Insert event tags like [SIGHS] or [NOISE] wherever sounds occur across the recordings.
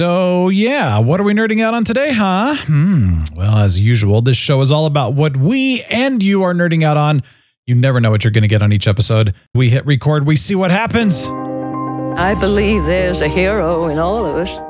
So, yeah, what are we nerding out on today, huh? Hmm. Well, as usual, this show is all about what we and you are nerding out on. You never know what you're going to get on each episode. We hit record, we see what happens. I believe there's a hero in all of us.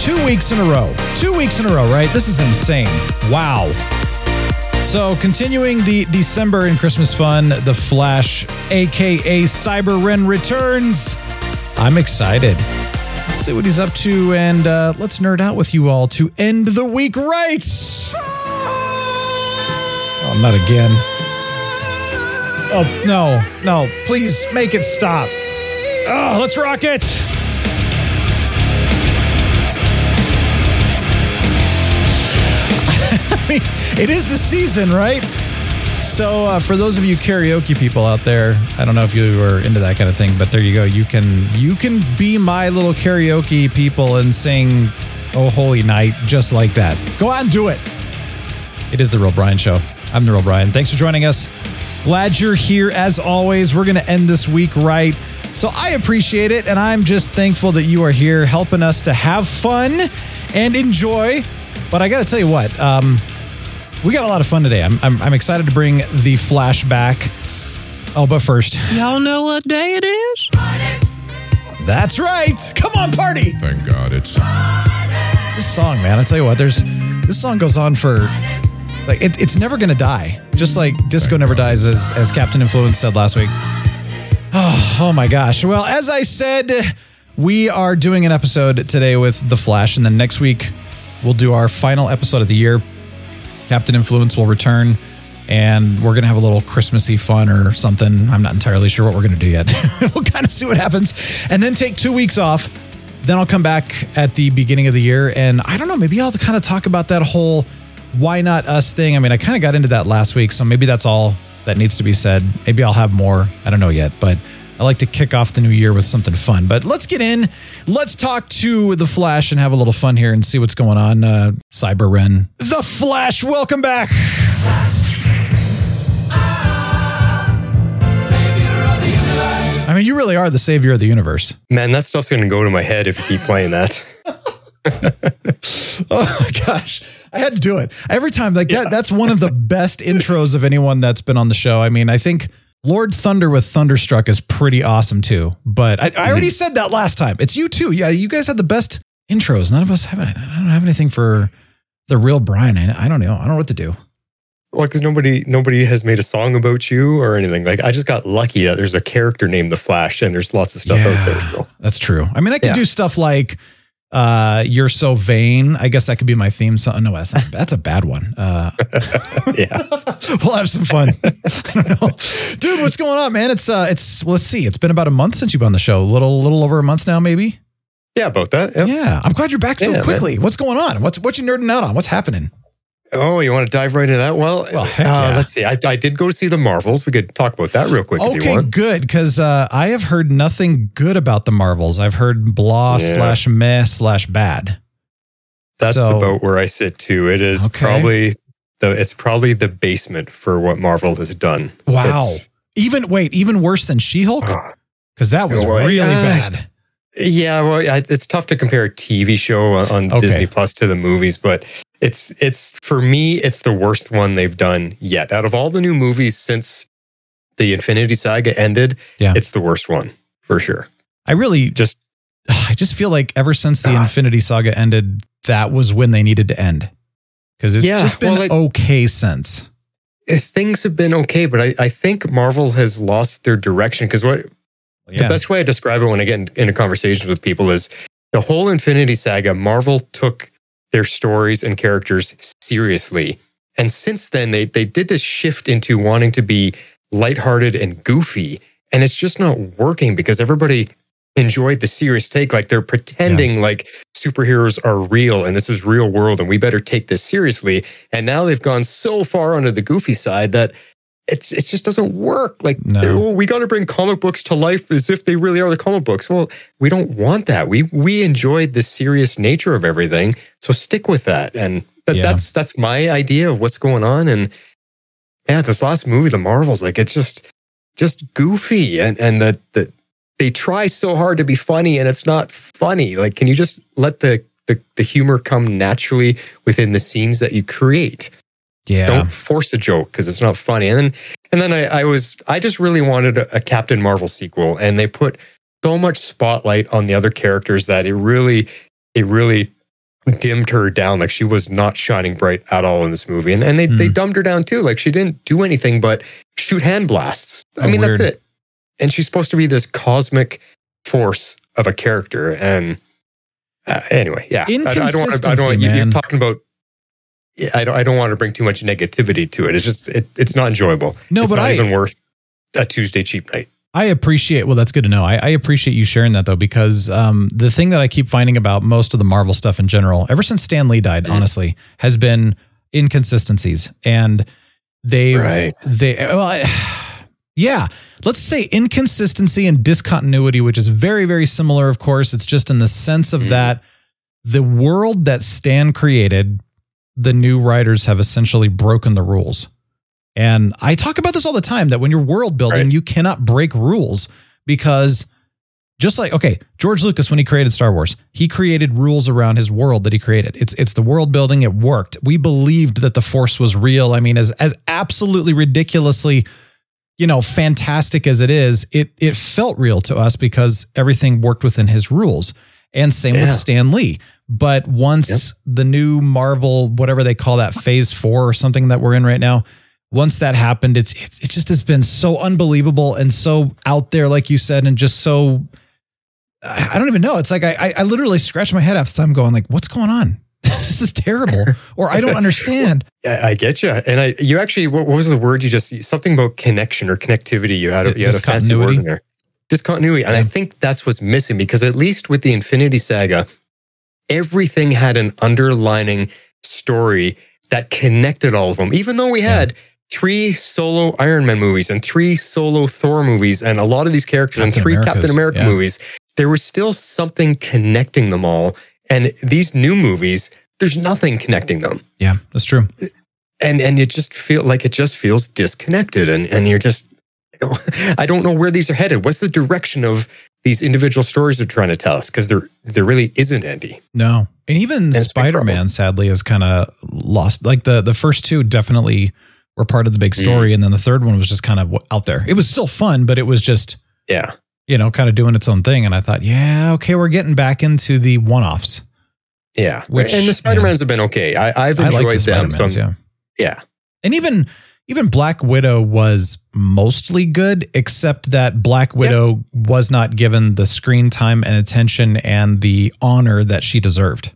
Two weeks in a row. Two weeks in a row, right? This is insane. Wow. So, continuing the December and Christmas fun, The Flash, aka Siber Wren, returns. I'm excited. Let's see what he's up to, and uh, let's nerd out with you all to end the week right. Oh, not again. Oh, no, no, please make it stop. Oh, let's rock it. It is the season, right? So, uh, for those of you karaoke people out there, I don't know if you were into that kind of thing, but there you go. You can you can be my little karaoke people and sing "Oh Holy Night" just like that. Go and do it. It is the Real Brian Show. I'm the Real Brian. Thanks for joining us. Glad you're here as always. We're going to end this week right. So I appreciate it, and I'm just thankful that you are here helping us to have fun and enjoy. But I got to tell you what, um, we got a lot of fun today. I'm, I'm, I'm excited to bring the flashback. Oh, but first, Y'all know what day it is? that's right. Come on, party. Thank God it's This song, man, I tell you what, there's this song goes on for like it, it's never gonna die. Just like disco never dies, as as Captain Influence said last week. Oh, oh my gosh. Well, as I said, we are doing an episode today with The Flash, and then next week we'll do our final episode of the year. Captain Influence will return, and we're gonna have a little Christmassy fun or something. I'm not entirely sure what we're gonna do yet. [LAUGHS] we'll kind of see what happens, and then take two weeks off. Then I'll come back at the beginning of the year, and I don't know. Maybe I'll kind of talk about that whole "why not us" thing. I mean, I kind of got into that last week, so maybe that's all that needs to be said. Maybe I'll have more. I don't know yet, but I like to kick off the new year with something fun. But let's get in. Let's talk to the Flash and have a little fun here and see what's going on. Uh, Siber Wren, the Flash, welcome back. I mean, you really are the savior of the universe. Man, that stuff's going to go to my head if you keep playing that. [LAUGHS] Oh my gosh. I had to do it. Every time like that that's one of the best intros of anyone that's been on the show. I mean, I think Lord Thunder with Thunderstruck is pretty awesome too. But I, I already said that last time. It's you too. Yeah, you guys had the best intros. None of us have I don't have anything for the real Brian. I, I don't know. I don't know what to do. Well, because nobody nobody has made a song about you or anything. Like I just got lucky that there's a character named the Flash, and there's lots of stuff out there. So. That's true. I mean, I could Yeah. do stuff like uh you're so vain i guess that could be my theme song no that's, not, that's a bad one uh [LAUGHS] Yeah, [LAUGHS] we'll have some fun. [LAUGHS] I don't know. Dude, what's going on, man? It's uh it's let's see. It's been about a month since you've been on the show. A little little over a month now, maybe. yeah, about that. Yep. Yeah. I'm glad you're back so Yeah, man. quickly. What's going on? What's what you nerding out on? What's happening? Oh, you want to dive right into that? Well, Well, uh, yeah. let's see. I, I did go to see the Marvels. We could talk about that real quick if you Okay, want. good. Because uh, I have heard nothing good about the Marvels. I've heard blah Yeah. slash meh slash bad. That's So- about where I sit too. It is Okay. probably the it's probably the basement for what Marvel has done. Wow. It's- even wait, even worse than She Hulk? Because that was Well, really yeah. bad. Yeah, well, it's tough to compare a TV show on, on Okay. Disney Plus to the movies, but it's it's for me, it's the worst one they've done yet. Out of all the new movies since the Infinity Saga ended, Yeah. it's the worst one for sure. I really Just [SIGHS] I just feel like ever since the Ah. Infinity Saga ended, that was when they needed to end. Because it's Yeah, just been well, it- okay since. eh, things have been okay, but I, I think Marvel has lost their direction because what Yeah. the best way I describe it when I get in, into conversations with people is the whole Infinity Saga, Marvel took their stories and characters seriously. And since then, they, they did this shift into wanting to be lighthearted and goofy. And it's just not working because everybody enjoyed the serious take. Like they're pretending like superheroes are real and this is real world and we better take this seriously. And now they've gone so far onto the goofy side that it's it just doesn't work. Like No. oh, we got to bring comic books to life as if they really are the comic books. Well, we don't want that. We we enjoyed the serious nature of everything, so stick with that. And that, Yeah. that's that's my idea of what's going on. And yeah, this last movie, the Marvels, like it's just just goofy and and the the they try so hard to be funny and it's not funny. Like, can you just let the the, the humor come naturally within the scenes that you create? Yeah. Don't force a joke because it's not funny. And then and then I, I was I just really wanted a, a Captain Marvel sequel, and they put so much spotlight on the other characters that it really it really dimmed her down. Like she was not shining bright at all in this movie. And and they, they Hmm. dumbed her down too. Like she didn't do anything but shoot hand blasts. I Oh, mean, that's it. And she's supposed to be this cosmic force of a character. And uh, anyway, yeah. I, I don't want to, I don't you- you're talking about I don't I don't want to bring too much negativity to it. It's just it, it's not enjoyable. No, it's but not I- even worth a Tuesday cheap night. I appreciate. Well, that's good to know. I, I appreciate you sharing that though, because um, the thing that I keep finding about most of the Marvel stuff in general, ever since Stan Lee died, Mm-hmm. honestly, has been inconsistencies, and they Right. they well, I, yeah. Let's say inconsistency and discontinuity, which is very very similar. Of course, it's just in the sense of Mhm. that the world that Stan created, the new writers have essentially broken the rules. And I talk about this all the time that when you're world building, Right. you cannot break rules because just like okay, George Lucas when he created Star Wars, he created rules around his world that he created. It's it's the world building, it worked. We believed that the force was real. I mean as as absolutely ridiculously you know, fantastic as it is, it it felt real to us because everything worked within his rules. And same with Stan Lee. But once the new Marvel, whatever they call that, phase four or something that we're in right now, once that happened, it's it, it just has been so unbelievable and so out there, like you said, and just so I I don't even know. It's like I I, I literally scratch my head half the time, going like, "What's going on? [LAUGHS] this is terrible," or "I don't understand." [LAUGHS] Yeah, I get you. And I, you actually, what, what was the word you just? Something about connection or connectivity. You had, a, you had a fancy word in there. Discontinuity, and I think that's what's missing because at least with the Infinity Saga, everything had an underlining story that connected all of them. Even though we had three solo Iron Man movies and three solo Thor movies, and a lot of these characters and three Americas, Captain America yeah. movies, there was still something connecting them all. And these new movies, there's nothing connecting them Yeah, that's true. and and you just feel like it just feels disconnected and and you're just [LAUGHS] I don't know where these are headed. What's the direction of these individual stories they're trying to tell us? Because there there really isn't any. No, and even it's a big Spider Man, sadly, is kind of lost. Like the the first two definitely were part of the big Mm. story, and then the third one was just kind of out there. It was still fun, but it was just Yeah. you know kind of doing its own thing. And I thought, yeah, okay, we're getting back into the one offs. Yeah. Which- and the Spider-Mans have been okay. I, I've I enjoyed like the them. Spider So yeah, yeah. and even even Black Widow was mostly good, except that Black Widow was not given the screen time and attention and the honor that she deserved,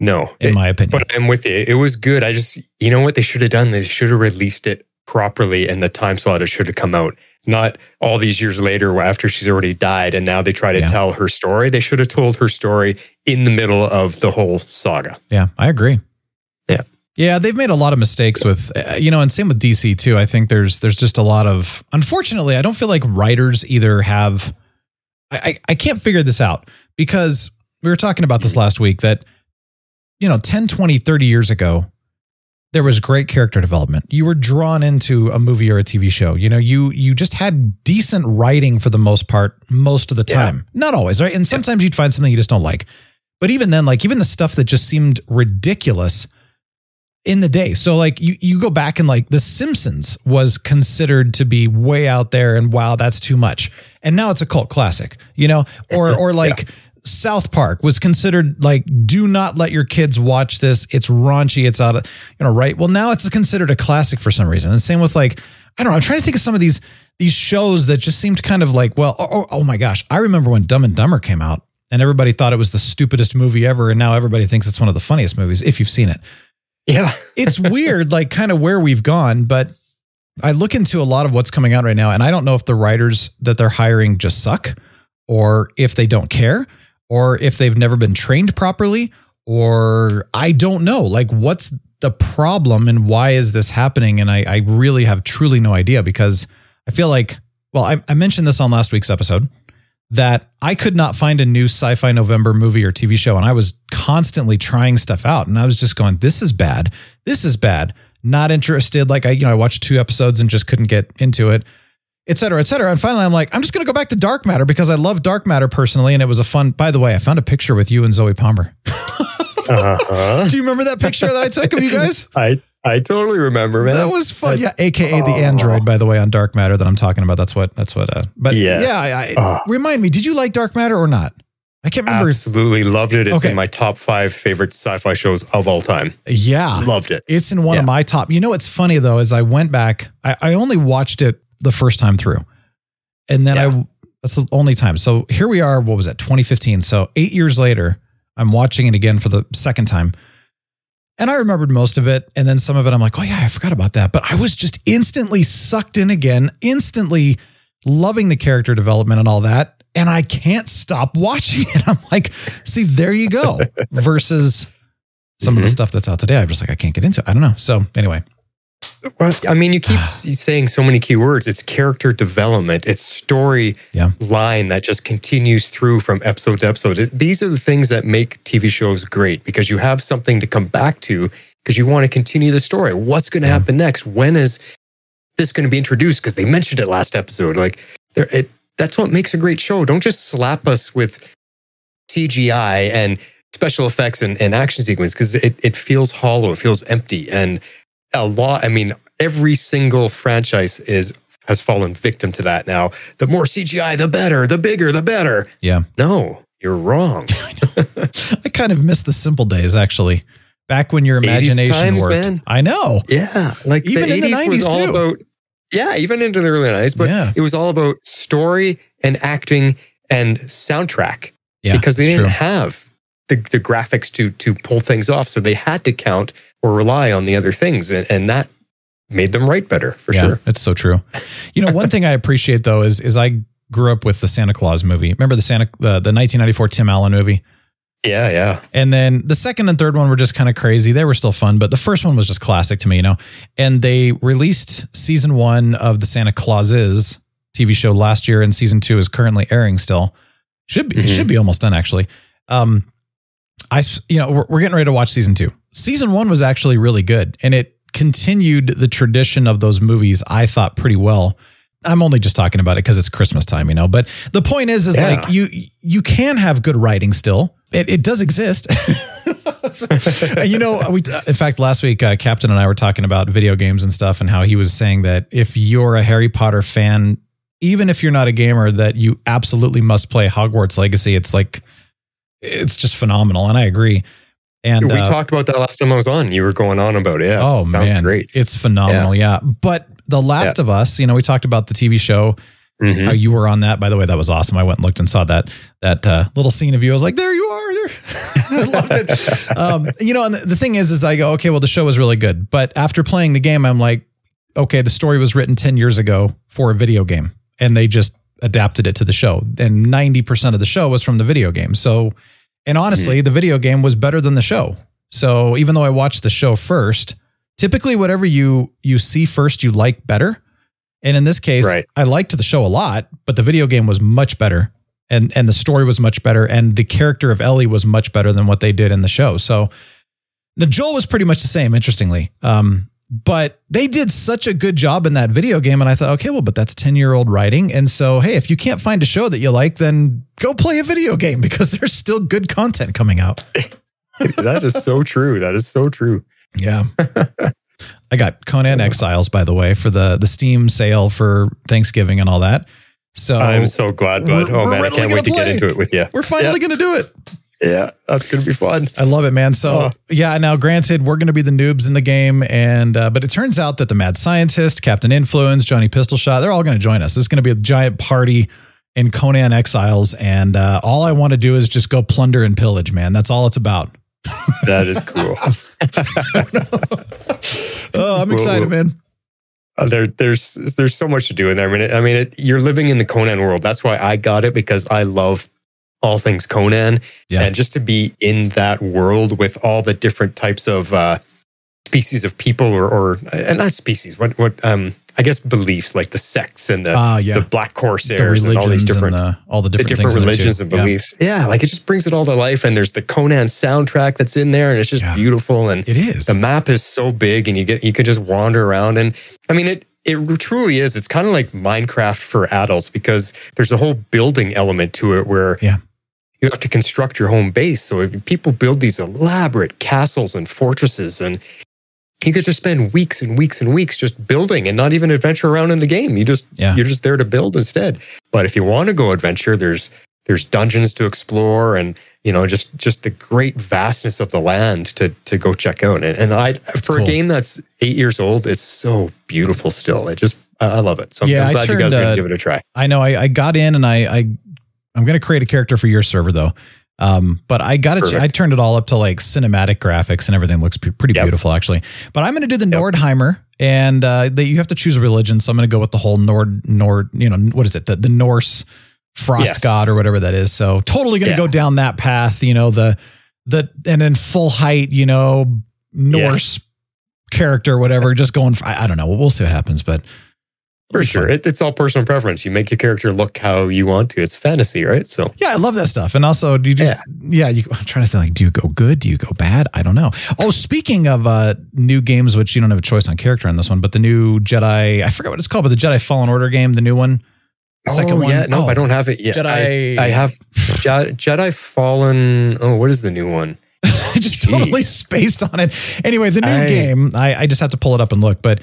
No. in It- my opinion. but I'm with you. It was good. I just you know what they should have done? They should have released it properly in the time slot it should have come out. Not all these years later after she's already died and now they try to Yeah. tell her story. They should have told her story in the middle of the whole saga. Yeah, I agree. Yeah. Yeah, they've made a lot of mistakes with uh, you know, and same with DC too. I think there's there's just a lot of unfortunately, I don't feel like writers either have I I, I can't figure this out because we were talking about this last week that you know, 10, 20, 30 years ago, there was great character development. You were drawn into a movie or a TV show. You know, you you just had decent writing for the most part most of the Yeah. time. Not always, right? And sometimes you'd find something you just don't like. But even then, like even the stuff that just seemed ridiculous in the day. So like you you go back and like The Simpsons was considered to be way out there and wow, that's too much. And now it's a cult classic, you know? Or or [LAUGHS] like South Park was considered like do not let your kids watch this. It's raunchy, it's out of you know, right? Well, now it's considered a classic for some reason. And same with like I don't know, I'm trying to think of some of these these shows that just seemed kind of like, well, oh, oh, oh my gosh, I remember when Dumb and Dumber came out and everybody thought it was the stupidest movie ever and now everybody thinks it's one of the funniest movies if you've seen it Yeah. [LAUGHS] it's weird, like kind of where we've gone, but I look into a lot of what's coming out right now, and I don't know if the writers that they're hiring just suck or if they don't care or if they've never been trained properly, or I don't know. Like, what's the problem and why is this happening? And I, I really have truly no idea because I feel like, well, I, I mentioned this on last week's episode that I could not find a new sci fi November movie or TV show. And I was constantly trying stuff out. And I was just going, this is bad. This is bad. Not interested. Like I, you know, I watched two episodes and just couldn't get into it, et cetera, et cetera. And finally, I'm like, I'm just going to go back to Dark Matter because I love Dark Matter personally. And it was a fun, by the way, I found a picture with you and Zoie Palmer. [LAUGHS] Uh-huh. [LAUGHS] Do you remember that picture that I took of you guys? I I totally remember, man. That was fun. I- Yeah, aka the Oh. android, by the way, on Dark Matter that I'm talking about. That's what. That's what. Uh, but Yes. yeah, I, I, Oh. remind me. Did you like Dark Matter or not? I can't remember. Absolutely loved it. It's Okay. in my top five favorite sci-fi shows of all time. Yeah, Loved it. It's in one of my top. You know what's funny though is I went back. I, I only watched it the first time through, and then Yeah. I that's the only time. So here we are. What was it? 2015. So eight years later, I'm watching it again for the second time, and I remembered most of it, and then some of it I'm like, oh yeah, I forgot about that. But I was just instantly sucked in again, instantly loving the character development and all that. And I can't stop watching [LAUGHS] it. I'm like, see, there you go. [LAUGHS] Versus some of the Mhm. stuff that's out today. I'm just like, I can't get into it. I don't know. So anyway, Well, I mean, you keep [SIGHS] saying so many key words. It's character development. It's story Yeah. line that just continues through from episode to episode. These are the things that make TV shows great because you have something to come back to because you want to continue the story. What's going to happen next? When is this going to be introduced? Because they mentioned it last episode. Like, there, it, that's what makes a great show. Don't just slap us with CGI and special effects and, and action sequence because it, it feels hollow, it feels empty. And a lot, I mean, every single franchise is has fallen victim to that now. The more CGI, the better, the bigger, the better. yeah, No, you're wrong. [LAUGHS] I kind of miss the simple days actually. Back when your imagination times, worked. man. I know. Yeah, like Even the in the 80s was all too. about yeah, even into the early 90s, but Yeah. it was all about story and acting and soundtrack Yeah, because they didn't true. have the, the graphics to to pull things off, so they had to count or rely on the other things, and, and that made them write better for yeah, sure. That's so true. You know, one thing I appreciate though is is I grew up with the Santa Claus movie. Remember the Santa the, the 1994 Tim Allen movie? Yeah, yeah. And then the second and third one were just kind of crazy. They were still fun, but the first one was just classic to me, you know. And they released season one of the Santa Clauses TV show last year, and season two is currently airing still. Should be it Mhm. should be almost done actually. Um, I you know we're, we're getting ready to watch season two. Season one was actually really good, and it continued the tradition of those movies. I thought pretty well. I'm only just talking about it because it's Christmas time, you know. But the point is, is Yeah. like you you can have good writing still. It, it does exist. [LAUGHS] And you know, we in fact last week uh, Captain and I were talking about video games and stuff, and how he was saying that if you're a Harry Potter fan, even if you're not a gamer, that you absolutely must play Hogwarts Legacy. It's like it's just phenomenal, and I agree. And we uh, talked about that last time I was on. You were going on about it. Yeah, oh it sounds man, great. It's phenomenal. Yeah. But The Last of Us, you know, we talked about the TV show. Mhm. Uh, you were on that, by the way. That was awesome. I went and looked and saw that that uh, little scene of you. I was like, "There you are!" There. [LAUGHS] I loved it. Um, you know, and the, the thing is, is I go, "Okay, well, the show was really good," but after playing the game, I'm like, "Okay, the story was written ten years ago for a video game, and they just adapted it to the show, and ninety percent of the show was from the video game." So, and honestly, the video game was better than the show. So, even though I watched the show first, typically whatever you you see first, you like better. And in this case, Right. I liked the show a lot, but the video game was much better. And and the story was much better. And the character of Ellie was much better than what they did in the show. So the Joel was pretty much the same, interestingly. Um, but they did such a good job in that video game. And I thought, okay, well, but that's 10 year old writing. And so, hey, if you can't find a show that you like, then go play a video game [LAUGHS] because there's still good content coming out. [LAUGHS] that is so true. That is so true. Yeah. [LAUGHS] I got Conan Exiles, by the way, for the the Steam sale for Thanksgiving and all that. So I'm so glad, bud. Oh man, I can't wait to gonna get into it with you. we're finally going to do it. Yeah, that's gonna be fun. I love it, man. So Oh. yeah, now granted, we're going to be the noobs in the game, and uh, but it turns out that the Mad Scientist, Captain Influence, Johnny Pistol Shot, they're all going to join us. This is going to be a giant party in Conan Exiles, and uh, all I want to do is just go plunder and pillage, man. That's all it's about. That is cool. [LAUGHS] Oh, I'm excited, man. Uh, there, there's there's so much to do in there. I mean, it, I mean, it, you're living in the Conan world. That's why I got it because I love all things Conan, Yeah. and just to be in that world with all the different types of uh, species of people, or, or uh, not species, what what um, I guess beliefs like the sects and the Ah, yeah. the black the and all these different the, all the the different, different in there, religions and Yeah. beliefs. Yeah. like it just brings it all to life. And there's the Conan soundtrack that's in there, and it's just Yeah. beautiful. And It is. the map is so big, and you get you can just wander around. And I mean, it it truly is. It's kind of like Minecraft for adults because there's a whole building element to it where Yeah. You have to construct your home base. So if people build these elaborate castles and fortresses and you could just spend weeks and weeks and weeks just building and not even adventure around in the game. You just Yeah. you're just there to build instead. But if you want to go adventure, there's there's dungeons to explore and you know just just the great vastness of the land to to go check out. And, and I for cool. a game that's eight years old, it's so beautiful still. It just I love it. So I'm, Yeah, I'm glad you guys are gonna uh, give it a try. I know I, I got in and I, I I'm gonna create a character for your server though. Um, but I got it. I turned it all up to like cinematic graphics and everything looks pretty Yep. beautiful actually. But I'm gonna do the Nordheimer and uh, that you have to choose a religion. So I'm gonna go with the whole Nord Nord. You know what is it? The the Norse frost Yes. god or whatever that is. So totally gonna Yeah. go down that path. You know the the and then full height. You know Norse character, whatever. Just going. For, I, I don't know. We'll see what happens, but. For sure. It, it's all personal preference. You make your character look how you want to. It's fantasy, right? So Yeah, I love that stuff. And also, do you just yeah, you, I'm trying to think like, do you go good? Do you go bad? I don't know. Oh, speaking of uh new games, which you don't have a choice on character in this one, but the new Jedi, I forget what it's called, but the Jedi Fallen Order game, the new one. Second oh, one. yeah, no, Oh, I don't have it yet. Jedi- I, I have Je- Jedi Fallen. Oh, what is the new one? [LAUGHS] I just totally spaced on it. Anyway, the new I- game, I, I just have to pull it up and look, but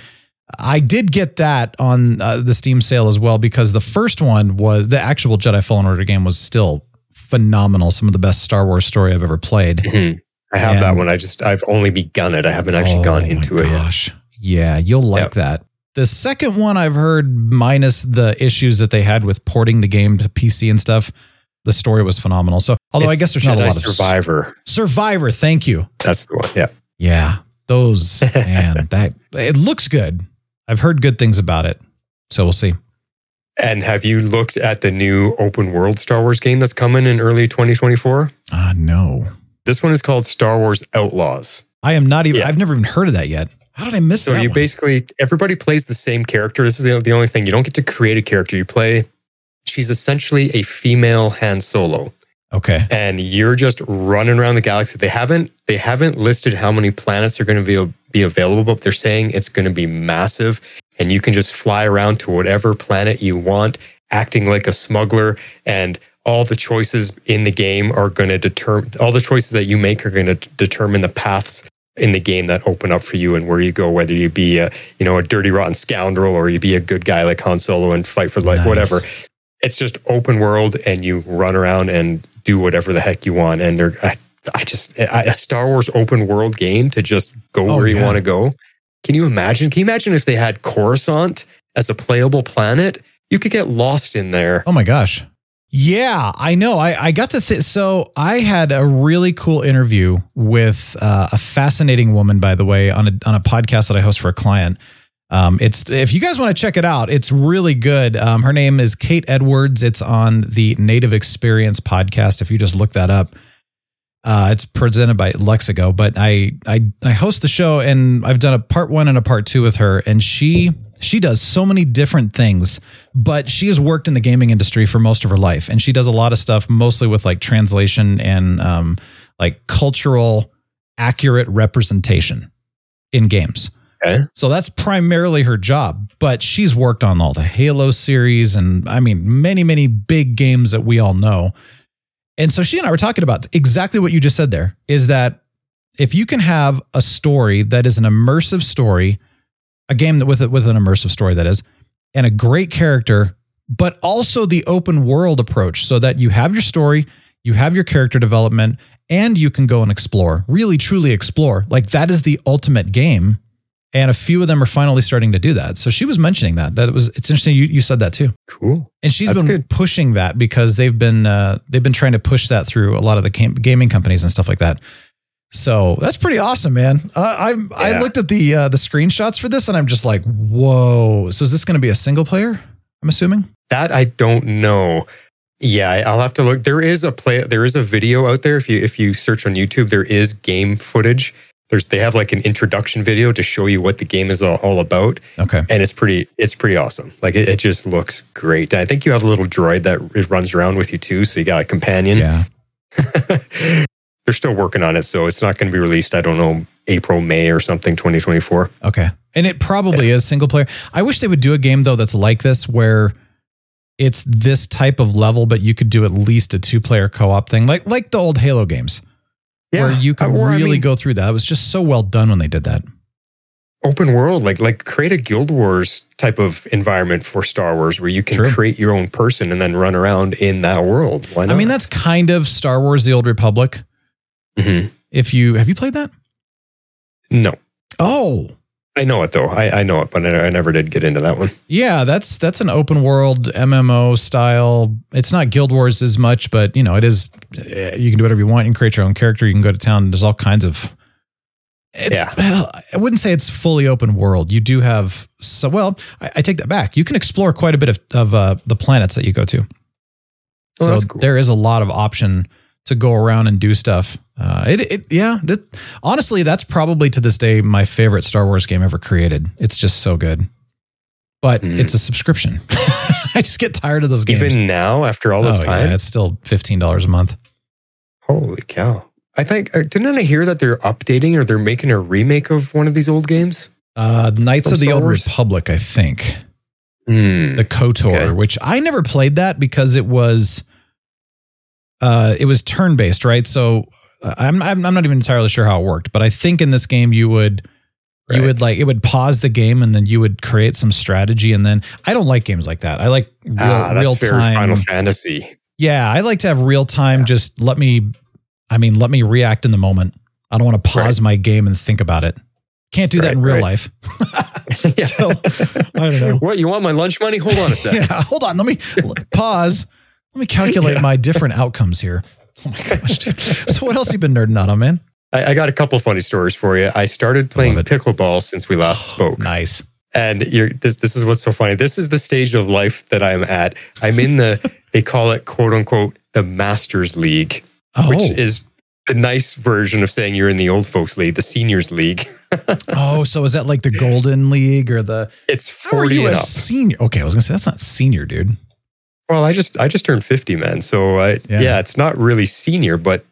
I did get that on uh, the Steam sale as well because the first one was the actual Jedi Fallen Order game was still phenomenal. Some of the best Star Wars story I've ever played. Mhm. I have that one. I just I've only begun it. I haven't actually Oh gone into it yet. Gosh. Yeah, you'll like that. The second one I've heard, minus the issues that they had with porting the game to PC and stuff, the story was phenomenal. So, although I guess there's not a Jedi lot of Survivor. Survivor. Thank you. That's the one. Yeah. Yeah, those man, that it looks good. I've heard good things about it, so we'll see. And have you looked at the new open world Star Wars game that's coming in early 2024? Ah, no, This one is called Star Wars Outlaws. I am not even. Yeah. I've never even heard of that yet. How did I miss it? So that? you one? basically everybody plays the same character. This is the, the only thing you don't get to create a character. You play. She's essentially a female Han Solo. Okay. and you're just running around the galaxy. They haven't they haven't listed how many planets are going to be be available, but they're saying it's going to be massive, and you can just fly around to whatever planet you want, acting like a smuggler, and all the choices in the game are going to determine all the choices that you make are going to determine the paths in the game that open up for you and where you go whether you be a you know a dirty rotten scoundrel or you be a good guy like Han Solo and fight for like Nice. whatever it's just open world and you run around and do whatever the heck you want and they're I, I just I, a Star Wars open world game to just go Oh, where you want to go can you imagine can you imagine if they had Coruscant as a playable planet you could get lost in there Oh my gosh. Yeah, I know. I, I got to th- so I had a really cool interview with uh, a fascinating woman, by the way, on a on a podcast that I host for a client. Um, it's if you guys want to check it out, it's really good. Um, her name is Kate Edwards. It's on the Native Experience podcast. If you just look that up, uh, it's presented by Lexigo. But I I I host the show, and I've done a part one and a part two with her, and she she does so many different things. But she has worked in the gaming industry for most of her life, and she does a lot of stuff, mostly with like translation and um, like cultural accurate representation in games. Okay. So that's primarily her job, but she's worked on all the Halo series and I mean many many big games that we all know. And so she and I were talking about exactly what you just said there is that if you can have a story that is an immersive story, a game that with it with an immersive story that is, and a great character, but also the open world approach so that you have your story, you have your character development, and you can go and explore, really truly explore. Like that is the ultimate game. And a few of them are finally starting to do that. So she was mentioning that. That was it's interesting you, you said that too. cool And she's That's been good. pushing that because they've been uh, they've been trying to push that through a lot of the cam- gaming companies and stuff like that. So that's pretty awesome, man. Uh, I I looked at the uh, the screenshots for this and I'm just like, whoa. So is this going to be a single player? I'm assuming. that I don't know Yeah, I'll have to look. There is a play. There is a video out there. If you if you search on YouTube, there is game footage. There's they have like an introduction video to show you what the game is all, all about, Okay. and it's pretty it's pretty awesome. Like it, it just looks great. I think you have a little droid that it runs around with you too, so you got a companion. Yeah. [LAUGHS] They're still working on it, so it's not going to be released. I don't know April, May, or something, 2024. Okay. And it probably is single player. I wish they would do a game though that's like this where it's this type of level, but you could do at least a two player co op thing, like like the old Halo games, where you could Or, I really mean, go through that. It was just so well done when they did that. open world, like like create a Guild Wars type of environment for Star Wars, where you can True. create your own person and then run around in that world. Why not? I mean, that's kind of Star Wars: The Old Republic. Mhm. If you have you played that? no. Oh, I know it though. I, I know it, but I, I never did get into that one. yeah, that's that's an open world MMO style. It's not Guild Wars as much, but you know, it is. eh, You can do whatever you want. You can create your own character. You can go to town. There's all kinds of. It's, Yeah. I wouldn't say it's fully open world. You do have so well. I, I take that back. You can explore quite a bit of of uh, the planets that you go to. Oh, so cool. there is a lot of option to go around and do stuff. Uh, it, it yeah. That, honestly, that's probably to this day my favorite Star Wars game ever created. It's just so good. But Hmm. it's a subscription. [LAUGHS] I just get tired of those games. Even now, after all this Oh, time, yeah, it's still fifteen dollars a month. holy cow! I think uh, didn't I hear that they're updating or they're making a remake of one of these old games? Uh, Knights From of the Star Old Wars? Republic, I think. Hmm. the KOTOR, Okay. which I never played that because it was uh it was turn based, right? So uh, I'm, I'm I'm not even entirely sure how it worked, but I think in this game you would you Right. would like it would pause the game and then you would create some strategy and then I don't like games like that. I like real ah, real time. Final Fantasy. Yeah, I like to have real time. Just let me, I mean, let me react in the moment. I don't want to pause my game and think about it. Can't do that in real right. life. yeah. [LAUGHS] [LAUGHS] So, I don't know. What you want my lunch money? Hold on a [LAUGHS] sec. Yeah, hold on. Let me pause. Let me calculate my different outcomes here. Oh my gosh, dude. So what else you been nerding out on, man? I, I got a couple funny stories for you. I started playing pickleball since we last oh, spoke. Nice. And you're, this this is what's so funny. This is the stage of life that I'm at. I'm in the [LAUGHS] they call it quote unquote the Masters League, Oh, which is the nice version of saying you're in the old folks league, the seniors league. [LAUGHS] oh, so is that like the Golden League or the? It's How are 40 you and a up. senior? Okay, I was gonna say that's not senior, dude. Well, I just I just turned 50, man. So I, Yeah. yeah. it's not really senior, but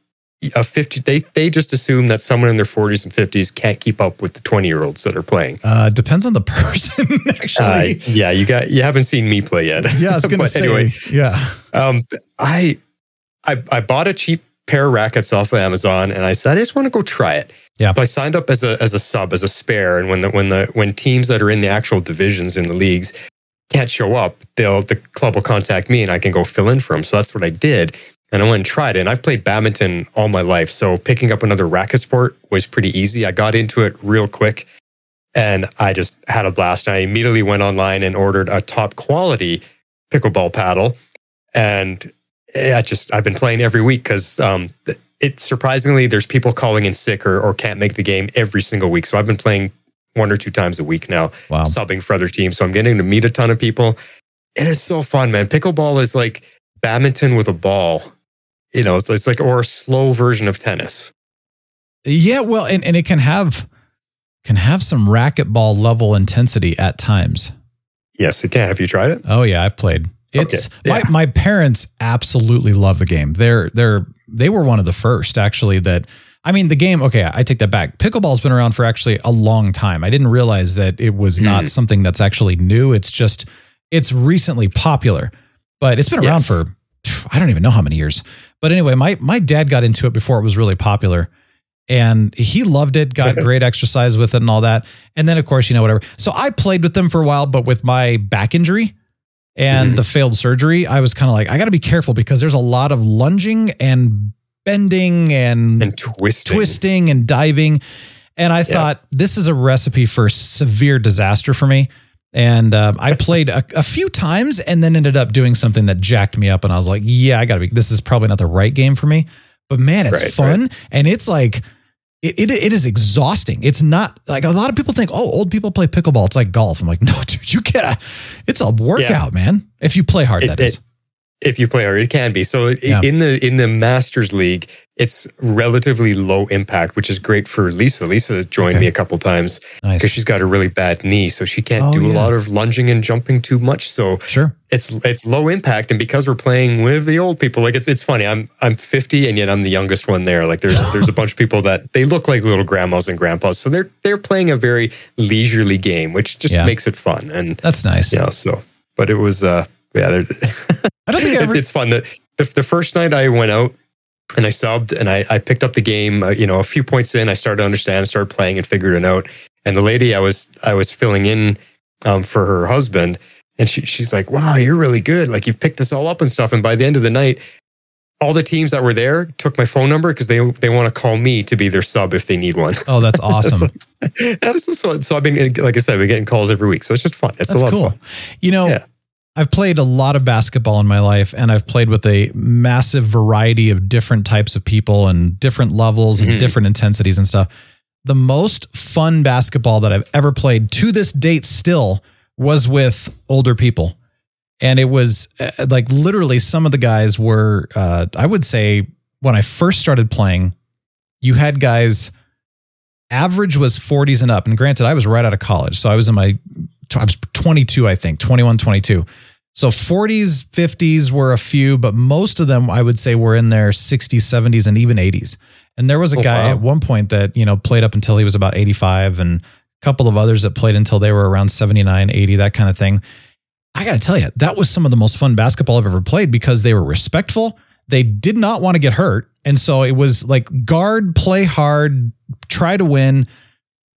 a 50 they they just assume that someone in their 40s and 50s can't keep up with the 20 year olds that are playing. Uh, depends on the [LAUGHS] person, Uh, actually. yeah, you got you haven't seen me play yet. yeah, I was [LAUGHS] gonna but say. anyway, yeah. Um, I, I I bought a cheap pair of rackets off of Amazon, and I said I just want to go try it. Yeah. So I signed up as a as a sub as a spare, and when the when the when teams that are in the actual divisions in the leagues can't show up, they'll the club will contact me, and I can go fill in for them. So that's what I did, and I went and tried it. And I've played badminton all my life, so picking up another racket sport was pretty easy. I got into it real quick. And I just had a blast. I immediately went online and ordered a top quality pickleball paddle and I just I've been playing every week because um, it surprisingly there's people calling in sick or, or can't make the game every single week. So I've been playing one or two times a week now, Wow. subbing for other teams. So I'm getting to meet a ton of people. It is so fun, man. Pickleball is like badminton with a ball. You know, it's, it's like or a slow version of tennis. Yeah, well, and, and it can have can have some racquetball level intensity at times. Yes, it can. Have you tried it? Oh yeah, I've played. It's Okay, yeah. my my parents absolutely love the game. They're they're they were one of the first actually that I mean the game okay, I take that back. Pickleball's been around for actually a long time. I didn't realize that it was not Hmm. something that's actually new. It's just it's recently popular. But it's been around for I don't even know how many years. But anyway, my my dad got into it before it was really popular and he loved it, got [LAUGHS] great exercise with it and all that. And then, of course, you know, whatever. So I played with them for a while, but with my back injury and Mhm. the failed surgery, I was kind of like, I got to be careful because there's a lot of lunging and bending and, And twisting. twisting and diving. And I thought this is a recipe for severe disaster for me. And um, I [LAUGHS] played a, a few times and then ended up doing something that jacked me up. And I was like, yeah, I got to be, this is probably not the right game for me. But man, it's Right, fun. And it's like, it, it, it is exhausting. It's not like a lot of people think, oh, old people play pickleball. It's like golf. I'm like, [LAUGHS] no, dude, you get a, it's a workout, man. If you play hard, It- that is. If you play hard, it can be. So Yeah. in the in the Masters League, it's relatively low impact, which is great for Lisa. Lisa has joined Okay. me a couple times Nice. because she's got a really bad knee, so she can't Oh, do a lot of lunging and jumping too much. So Sure. it's it's low impact, and because we're playing with the old people, like it's it's funny. I'm I'm 50, and yet I'm the youngest one there. Like there's there's a bunch of people that they look like little grandmas and grandpas, so they're they're playing a very leisurely game, which just Yeah. makes it fun. And That's nice. yeah, so but it was uh yeah, [LAUGHS] [LAUGHS] I don't think I it- ever. it's fun. The, the the first night I went out and I subbed and I I picked up the game. Uh, you know, a few points in, I started to understand, started playing, and figured it out. And the lady I was I was filling in um, for her husband, and she she's like, "Wow, you're really good. Like you've picked this all up and stuff." And by the end of the night. All the teams that were there took my phone number because they they want to call me to be their sub if they need one. oh, that's [LAUGHS] awesome. so, so I've been like I said, I've been getting calls every week, so it's just fun. It's That's a lot cool. of fun. You know, Yeah. I've played a lot of basketball in my life, and I've played with a massive variety of different types of people and different levels and Mhm. different intensities and stuff. The most fun basketball that I've ever played to this date still was with older people. And it was uh, like literally some of the guys were, uh, I would say, when I first started playing, you had guys, average was 40s and up. And granted, I was right out of college. So I was in my I was 22, I think, 21, 22. So 40s, 50s were a few, but most of them I would say were in their 60s, 70s, and even 80s. And there was a Oh, guy wow. at one point that, you know, played up until he was about 85 and a couple of others that played until they were around 79, 80, that kind of thing. I got to tell you, that was some of the most fun basketball I've ever played because they were respectful. They did not want to get hurt. And so it was like guard, play hard, try to win,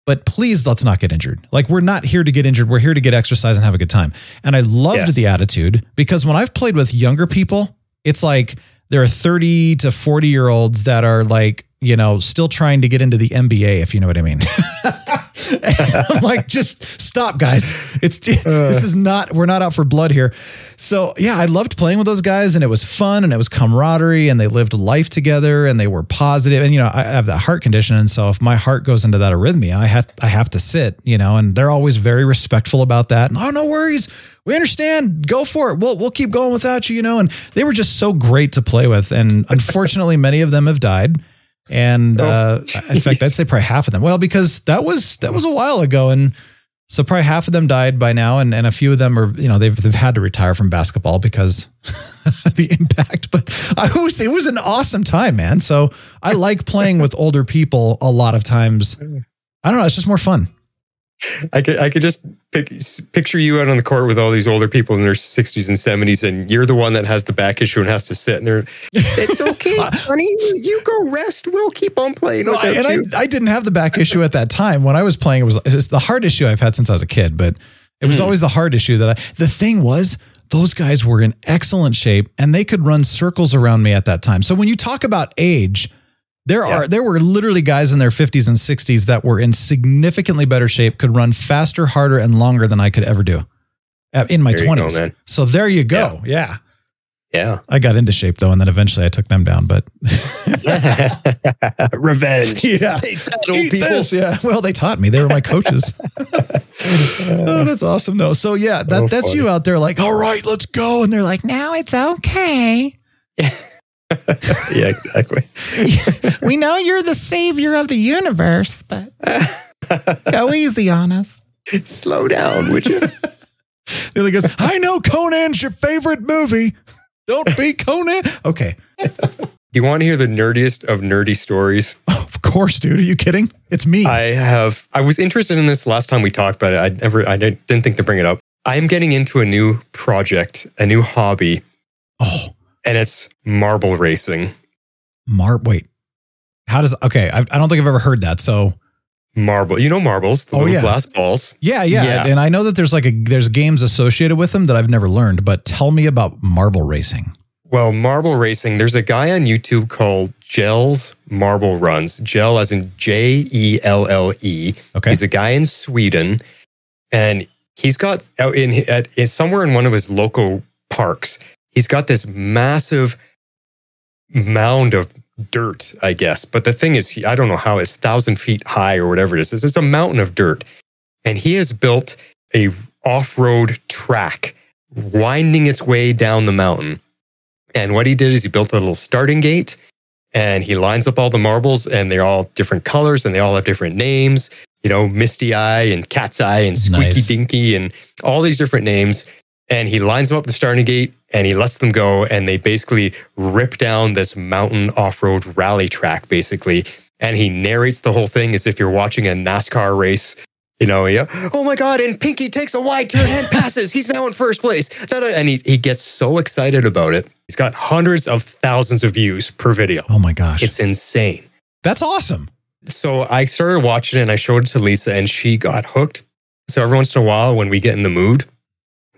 but please let's not get injured. Like we're not here to get injured. We're here to get exercise and have a good time. And I loved Yes. the attitude because when I've played with younger people, it's like there are 30 to 40 year olds that are like, you know, still trying to get into the NBA, if you know what I mean. [LAUGHS] [LAUGHS] [LAUGHS] I'm like, just stop, guys. It's this is not we're not out for blood here. So yeah, I loved playing with those guys, and it was fun, and it was camaraderie, and they lived life together, and they were positive. And you know, I have that heart condition, and so if my heart goes into that arrhythmia, I have I have to sit. You know, and they're always very respectful about that. And, oh, no worries. We understand. Go for it. We'll we'll keep going without you. You know, and they were just so great to play with. And unfortunately, many of them have died. And uh, in fact, I'd say probably half of them. Well, because that was that was a while ago, and so probably half of them died by now, and, and a few of them are you know they've they've had to retire from basketball because [LAUGHS] the impact. But I was it was an awesome time, man. So I like playing with older people a lot of times. I don't know, it's just more fun. I could I could just pic, picture you out on the court with all these older people in their 60s and 70s, and you're the one that has the back issue and has to sit. And they're, it's okay, [LAUGHS] honey. You, you go rest. We'll keep on playing No, without and you. I, I didn't have the back issue at that time. When I was playing, it was, it was the hard issue I've had since I was a kid, but it was Hmm. always the hard issue that I. The thing was, those guys were in excellent shape and they could run circles around me at that time. So when you talk about age, there Yeah. are there were literally guys in their 50s and 60s that were in significantly better shape, could run faster, harder, and longer than I could ever do uh, in my There you go, 20s. man. so there you go. yeah. yeah. I got into shape though, and then eventually I took them down. But [LAUGHS] Revenge. [LAUGHS] yeah, Take that, old Eat people. this. Yeah. Well, they taught me. They were my coaches. [LAUGHS] oh, that's awesome, though. So yeah, that Oh, that's funny. you out there, like, all right, let's go, and they're like, now it's okay. [LAUGHS] Yeah, exactly. [LAUGHS] We know you're the savior of the universe, but [LAUGHS] go easy on us. Slow down, would you? The other goes, I know Conan's your favorite movie. Don't be Conan. Okay, Do you want to hear the nerdiest of nerdy stories? Oh, of course, dude. Are you kidding? It's me. I have. I was interested in this last time we talked but. I never. I didn't didn't think to bring it up. I'm getting into a new project, a new hobby, oh, and it's marble racing. Mar. Wait, how does? Okay, I, I don't think I've ever heard that. So Marble. You know marbles, the Oh, little yeah. glass balls. yeah, yeah, Yeah. and I know that there's like a there's games associated with them that I've never learned. But tell me about marble racing. Well, marble racing, there's a guy on YouTube called Jelle's Marble Runs. Gel as in J E L L E. Okay. He's a guy in Sweden and he's got out in, at, somewhere in one of his local parks, he's got this massive mound of dirt, I guess. But the thing is, I don't know how it's thousand feet high or whatever it is. It's a mountain of dirt. And he has built a off-road track winding its way down the mountain. And what he did is he built a little starting gate and he lines up all the marbles and they're all different colors and they all have different names, you know, Misty Eye and Cat's Eye and Squeaky Nice. Dinky and all these different names. And he lines them up at the starting gate and he lets them go and they basically rip down this mountain off-road rally track basically. And he narrates the whole thing as if you're watching a NASCAR race. You know, yeah. Oh my God! And Pinky takes a wide turn and passes. He's now in first place. And he, he gets so excited about it. He's got hundreds of thousands of views per video. Oh my gosh. It's insane. That's awesome. So I started watching it and I showed it to Lisa and she got hooked. So every once in a while, when we get in the mood,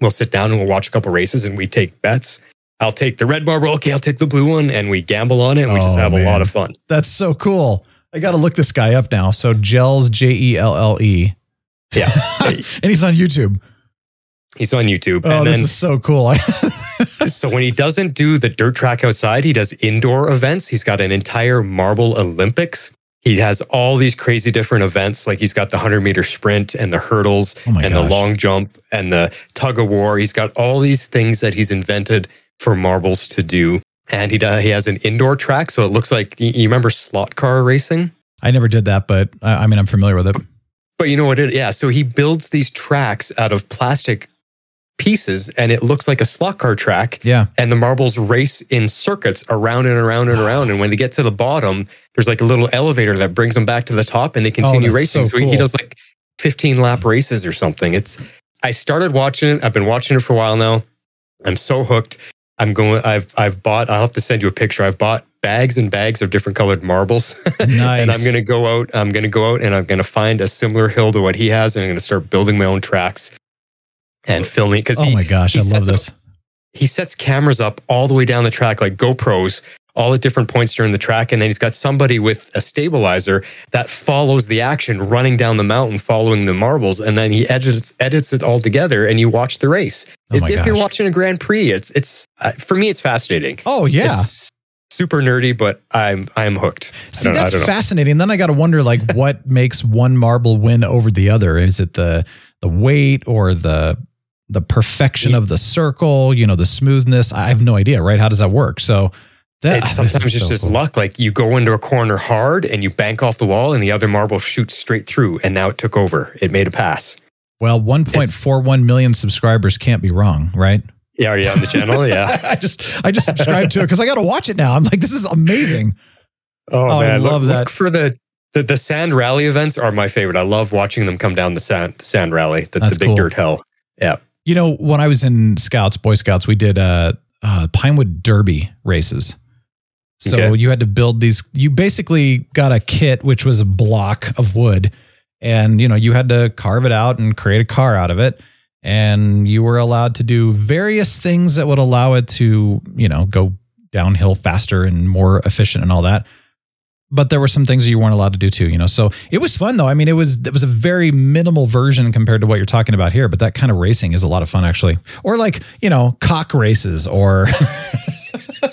we'll sit down and we'll watch a couple races and we take bets. I'll take the red marble. Okay, I'll take the blue one. And we gamble on it and we just Oh, have a lot of fun. That's so cool. I got to look this guy up now. So Jelle's, J E L L E. Yeah. [LAUGHS] and he's on YouTube. He's on YouTube. Oh, and this then, is so cool. [LAUGHS] so when he doesn't do the dirt track outside, he does indoor events. He's got an entire marble Olympics. He has all these crazy different events. Like he's got the 100 meter sprint and the hurdles Oh and gosh. the long jump and the tug of war. He's got all these things that he's invented for marbles to do. And he, does, he has an indoor track. So it looks like you remember slot car racing? I never did that, but I, I mean, I'm familiar with it. But you know what? It, yeah. So he builds these tracks out of plastic pieces and it looks like a slot car track. Yeah. and the marbles race in circuits around and around and around. And when they get to the bottom, there's like a little elevator that brings them back to the top, and they oh, continue Oh, racing. so So, he- he does like 15 lap races or something. It's I started watching it. I've been watching it for a while now. I'm so hooked. I'm going. I've I've bought. I'll have to send you a picture. I've bought bags and bags of different colored marbles, Nice. [LAUGHS] and I'm going to go out. I'm going to go out and I'm going to find a similar hill to what he has, and I'm going to start building my own tracks and filming because Oh my gosh, he I love sets this. he sets cameras up all the way down the track, like GoPros, all at different points during the track. And then he's got somebody with a stabilizer that follows the action running down the mountain, following the marbles. And then he edits, edits it all together and you watch the race. Oh As if you're watching a Grand Prix. It's, it's, uh, for me, it's fascinating. Oh yeah. It's super nerdy, but I'm, I'm hooked. See, don't know- I that's know. fascinating. Then I got to wonder, like, [LAUGHS] what makes one marble win over the other? Is it the the weight or the the perfection of the circle? You know, the smoothness. I have no idea. Right? How does that work? So that It's, sometimes it's so just cool. luck. Like you go into a corner hard and you bank off the wall, and the other marble shoots straight through, and now it took over. It made a pass. Well, 1.41 million subscribers can't be wrong, right? Yeah, are you on the channel? [LAUGHS] Yeah. I just I just subscribed to it because I got to watch it now. I'm like, this is amazing. Oh, Oh, I love look, that. Look for the, the the sand rally events are my favorite. I love watching them come down the sand the sand rally, the, the big cool. dirt hell. Yeah. You know, when I was in Scouts, Boy Scouts, we did uh, uh, Pinewood Derby races. So Okay. you had to build these. You basically got a kit, which was a block of wood, and you know you had to carve it out and create a car out of it. And you were allowed to do various things that would allow it to, you know, go downhill faster and more efficient and all that. But there were some things that you weren't allowed to do too, you know. So it was fun though. I mean, it was it was a very minimal version compared to what you're talking about here. But that kind of racing is a lot of fun actually. Or like you know, cock races or. [LAUGHS]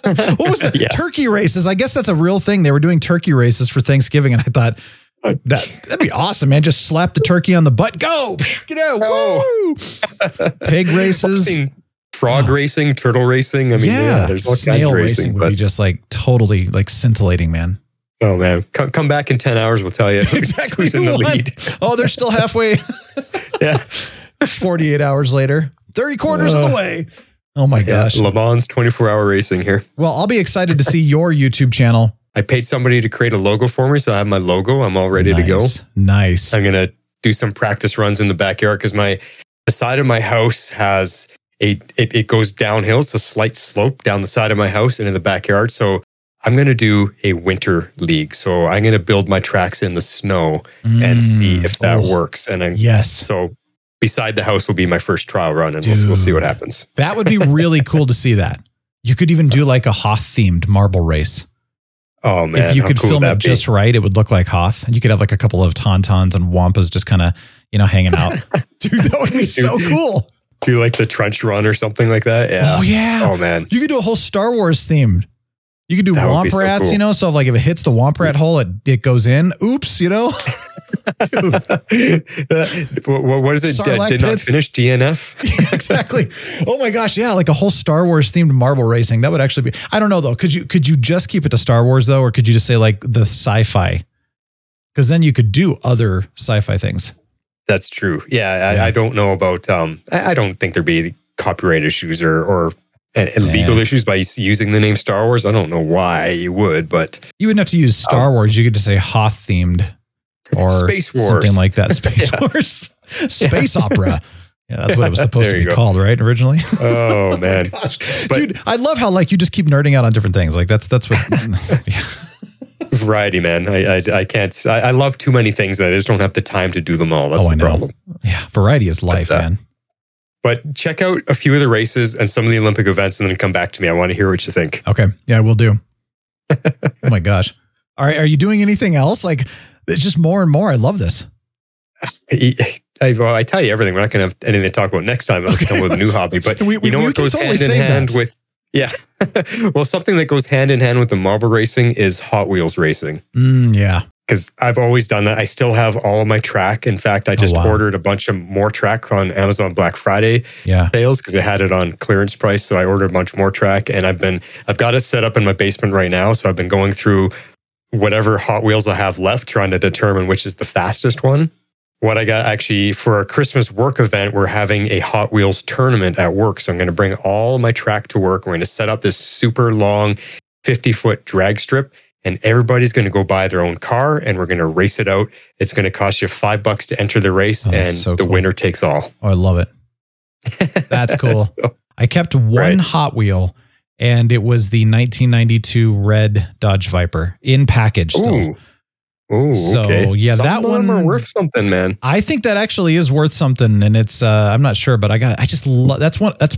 what was it? Yeah. Turkey races. I guess that's a real thing. They were doing turkey races for Thanksgiving, and I thought that that'd be awesome, man. Just slap the turkey on the butt, go, you know, oh. woo! Pig [LAUGHS] races. seen frog oh. racing, turtle racing. I mean, yeah, there's all kinds snail of racing racing. would But be just like totally like scintillating, man. Oh man, come, come back in ten hours. We'll tell you [LAUGHS] Exactly. who's in the lead. Oh, they're still halfway. [LAUGHS] Yeah, 48 hours later, 30 quarters of the Uh, way. Oh my yeah. gosh. Le Mans 24 hour racing here. Well, I'll be excited to see your YouTube channel. I paid somebody to create a logo for me, so I have my logo. I'm all ready to go. Nice. Nice. I'm gonna do some practice runs in the backyard because my the side of my house has a it, it goes downhill. It's a slight slope down the side of my house and in the backyard. So I'm gonna do a winter league. So I'm gonna build my tracks in the snow and see Mm. if that Oh, works. And I'm Yes. so beside the house will be my first trial run, and we'll, we'll see what happens. That would be really [LAUGHS] cool to see that. You could even do like a Hoth themed marble race. Oh man, if you could cool film it be? just right, it would look like Hoth. And you could have like a couple of tauntauns and wampas just kind of, you know, hanging out. [LAUGHS] Dude, that would be so cool. do like the trench run or something like that. Yeah. Oh, yeah. Oh man. You could do a whole Star Wars themed. You could do That womp be so rats, cool. you know. So like if it hits the womp rat hole, it, it goes in. Oops, you know. [LAUGHS] [LAUGHS] what, what is it? Sarlacc did not finish DNF. [LAUGHS] exactly. Oh my gosh, yeah, like a whole Star Wars themed marble racing. That would actually be. I don't know though. Could you could you just keep it to Star Wars though, or could you just say like the sci-fi? Because then you could do other sci-fi things. That's true. Yeah, I, Yeah. I don't know about. Um, I, I don't think there'd be copyright issues or or and, and legal issues by using the name Star Wars. I don't know why you would, but You wouldn't have to use Star Wars. You could just say Hoth themed [LAUGHS] or Oh. Space Wars. something like that. Space [LAUGHS] Yeah. Wars, [LAUGHS] space opera. Yeah, that's what it was supposed to be go. called, right? Originally. oh man, Gosh, But- dude, I love how like you just keep nerding out on different things. Like that's that's what. yeah. variety, man. I I, I can't. I, I love too many things that I just don't have the time to do them all. That's Oh, I the know. problem. yeah, variety is life, But, uh, man. But check out a few of the races and some of the Olympic events, and then come back to me. I want to hear what you think. Okay, yeah, we'll do. [LAUGHS] oh my gosh! All right, are you doing anything else? Like it's just more and more. I love this. I, I, well, I tell you everything. We're not going to have anything to talk about next time. Let's come with a new hobby. But We- [LAUGHS] we- you know we what goes totally hand in hand that. with yeah. [LAUGHS] well, something that goes hand in hand with the marble racing is Hot Wheels racing. Mm, yeah. Because I've always done that. I still have all of my track. In fact, I oh, just Oh, wow. ordered a bunch of more track on Amazon Black Friday Yeah. sales because they had it on clearance price. So I ordered a bunch more track, and I've been I've got it set up in my basement right now. So I've been going through whatever Hot Wheels I have left, trying to determine which is the fastest one. What I got actually for a Christmas work event, we're having a Hot Wheels tournament at work. So I'm going to bring all my track to work. We're going to set up this super long 50 foot drag strip, and everybody's going to go buy their own car, and we're going to race it out. It's going to cost you five bucks to enter the race, Oh, and so the cool. winner takes all. Oh, I love it. [LAUGHS] That's cool. So- I kept one Right. Hot Wheel, and it was the 1992 red Dodge Viper in package. Ooh. Ooh, So, okay. yeah, Some that one are worth something, man. I think that actually is worth something, and it's uh, I'm not sure, but I got I just love that's one that's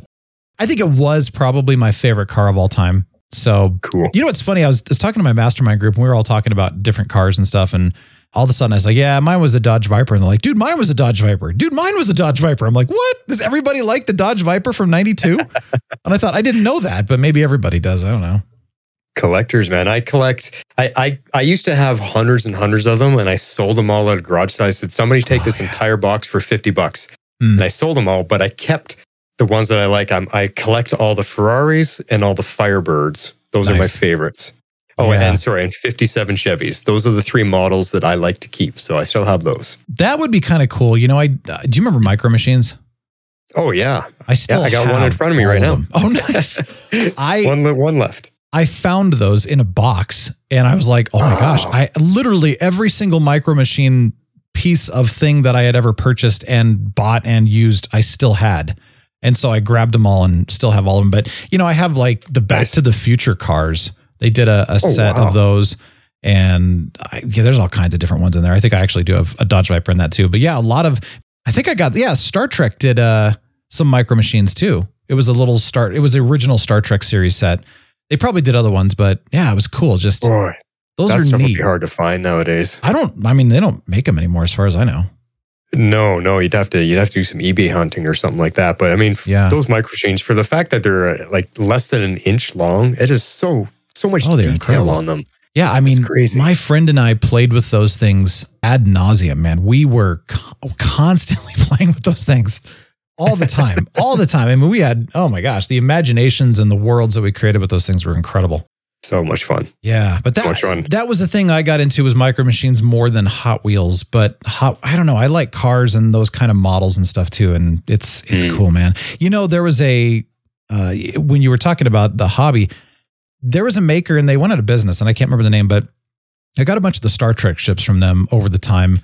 I think it was probably my favorite car of all time. So Cool. you know what's funny? I was, I was talking to my mastermind group, and we were all talking about different cars and stuff, and all of a sudden I was like, "Yeah, mine was a Dodge Viper," and they're like, "Dude, mine was a Dodge Viper." Dude, mine was a Dodge Viper. I'm like, "What? Does everybody like the Dodge Viper from '92?" and I thought I didn't know that, but maybe everybody does. I don't know. Collectors, man. I collect. I, I I used to have hundreds and hundreds of them, and I sold them all at a garage sale. I said, "Somebody take Oh, this yeah. entire box for fifty bucks," Hmm. and I sold them all. But I kept the ones that I like. I'm, I collect all the Ferraris and all the Firebirds. Those are my favorites. Oh, Yeah. and sorry, and 57 Chevys. Those are the three models that I like to keep. So I still have those. That would be kind of cool. You know, I uh, do you remember Micro Machines? Oh yeah, I still I got one in front of me right now. [LAUGHS] Oh, nice. [LAUGHS] I one one left. I found those in a box and I was like, oh my gosh, Oh. I literally every single micro machine piece of thing that I had ever purchased and bought and used, I still had. And so I grabbed them all and still have all of them. But, you know, I have like the Back Nice. to the Future cars. They did a, a set wow. of those. And I, yeah, there's all kinds of different ones in there. I think I actually do have a Dodge Viper in that too. But yeah, a lot of, I think I got, yeah, Star Trek did uh, some micro machines too. It was a little start, it was the original Star Trek series set. They probably did other ones, but yeah, it was cool. Just Boy, those are neat. be hard to find nowadays. I don't. I mean, they don't make them anymore, as far as I know. No, no, you'd have to you'd have to do some eBay hunting or something like that. But I mean, Yeah. those micro machines for the fact that they're uh, like less than an inch long, it is so so much Oh, detail incredible. on them. Yeah, I mean, crazy. my friend and I played with those things ad nauseum. Man, we were co- constantly [LAUGHS] playing with those things all the time, all the time. I mean, we had oh my gosh, the imaginations and the worlds that we created with those things were incredible. So much fun. Yeah, but that fun. that was the thing I got into was micro machines more than Hot Wheels. But hot, I don't know. I like cars and those kind of models and stuff too. And it's it's Mm. cool, man. You know, there was a uh, when you were talking about the hobby, there was a maker and they went out of business, and I can't remember the name, but I got a bunch of the Star Trek ships from them over the time,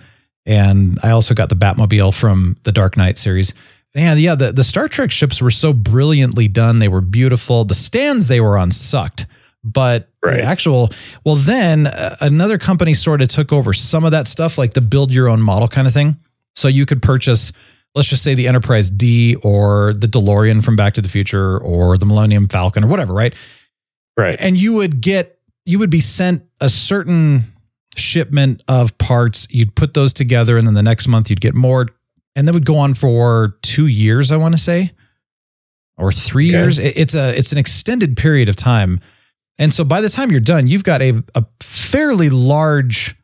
and I also got the Batmobile from the Dark Knight series. And yeah, the, the Star Trek ships were so brilliantly done. They were beautiful. The stands they were on sucked, but Right. the actual, well, then uh, another company sort of took over some of that stuff, like the build your own model kind of thing. So you could purchase, let's just say the Enterprise D or the DeLorean from Back to the Future or the Millennium Falcon or whatever, right? Right. and you would get you would be sent a certain shipment of parts you'd put those together and then the next month you'd get more and that would go on for two years i want to say or three Okay. years it's a it's an extended period of time And so by the time you're done, you've got a, a fairly large,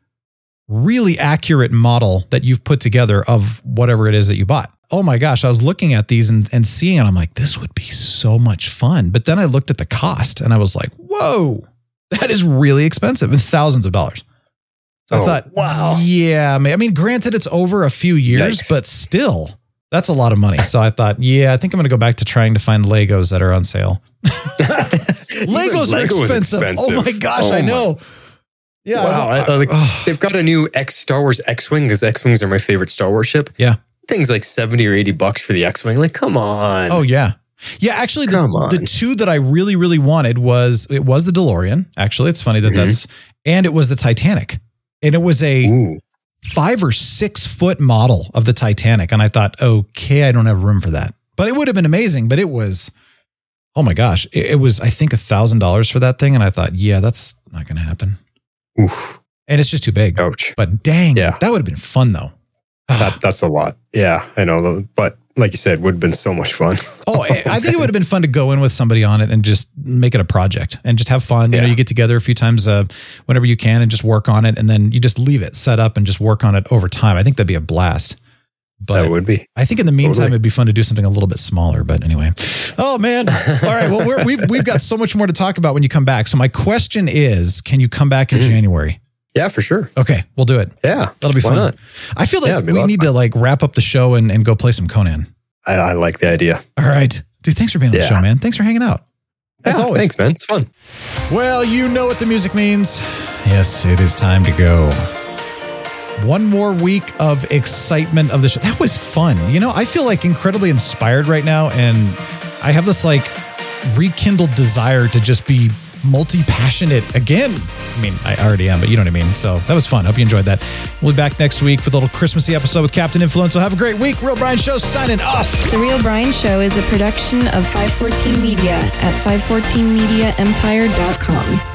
really accurate model that you've put together of whatever it is that you bought. Oh my gosh, I was looking at these and, and seeing it. I'm like, this would be so much fun. But then I looked at the cost and I was like, whoa, that is really expensive and thousands of dollars. So I Oh, thought, wow. yeah, I mean, I mean, granted, it's over a few years, Yikes. but still, that's a lot of money. So I thought, yeah, I think I'm going to go back to trying to find Legos that are on sale. [LAUGHS] [LAUGHS] Legos are Lego is expensive. Oh my gosh, Oh I my- know. Yeah. Wow, I- I- like- oh, They've got a new X Star Wars X Wing because X Wings are my favorite Star Wars ship. Yeah. Things like 70 or 80 bucks for the X Wing. Like, come on. oh yeah. Yeah, actually, the, Come on. the two that I really, really wanted was it was the DeLorean. Actually, it's funny that Mhm. that's and it was the Titanic, and it was a Ooh. Five or six foot model of the Titanic. And I thought, okay, I don't have room for that. But it would have been amazing. But it was, oh my gosh, it, it was, I think, a thousand dollars for that thing. And I thought, yeah, that's not going to happen. Oof. And it's just too big. Ouch. But dang, Yeah. that would have been fun though. That, that's a lot. Yeah, I know. But like you said, would have been so much fun. [LAUGHS] oh, I think it would have been fun to go in with somebody on it and just make it a project and just have fun. You know, you get together a few times uh, whenever you can and just work on it. And then you just leave it set up and just work on it over time. I think that'd be a blast. But that would be. I think in the meantime, Totally. it'd be fun to do something a little bit smaller. But anyway, oh man! All right, well we're, we've we've got so much more to talk about when you come back. So my question is, can you come back in. [CLEARS THROAT] January? Yeah, for sure. Okay, we'll do it. Yeah. That'll be Why fun. not? I feel like a we need to like wrap up the show and, and go play some Conan. I, I like the idea. All right, dude. Thanks for being on the show, man. Thanks for hanging out. As Yeah, always. Thanks, man. It's fun. Well, you know what the music means. Yes, it is time to go. One more week of excitement of the show. That was fun. You know, I feel like incredibly inspired right now, and I have this like rekindled desire to just be multi passionate again. I mean, I already am, but you know what I mean. So that was fun. Hope you enjoyed that. We'll be back next week for the little Christmassy episode with Captain Influence. So have a great week. Real Brian Show signing off. The Real Brian Show is a production of 514 Media at 514mediaempire.com.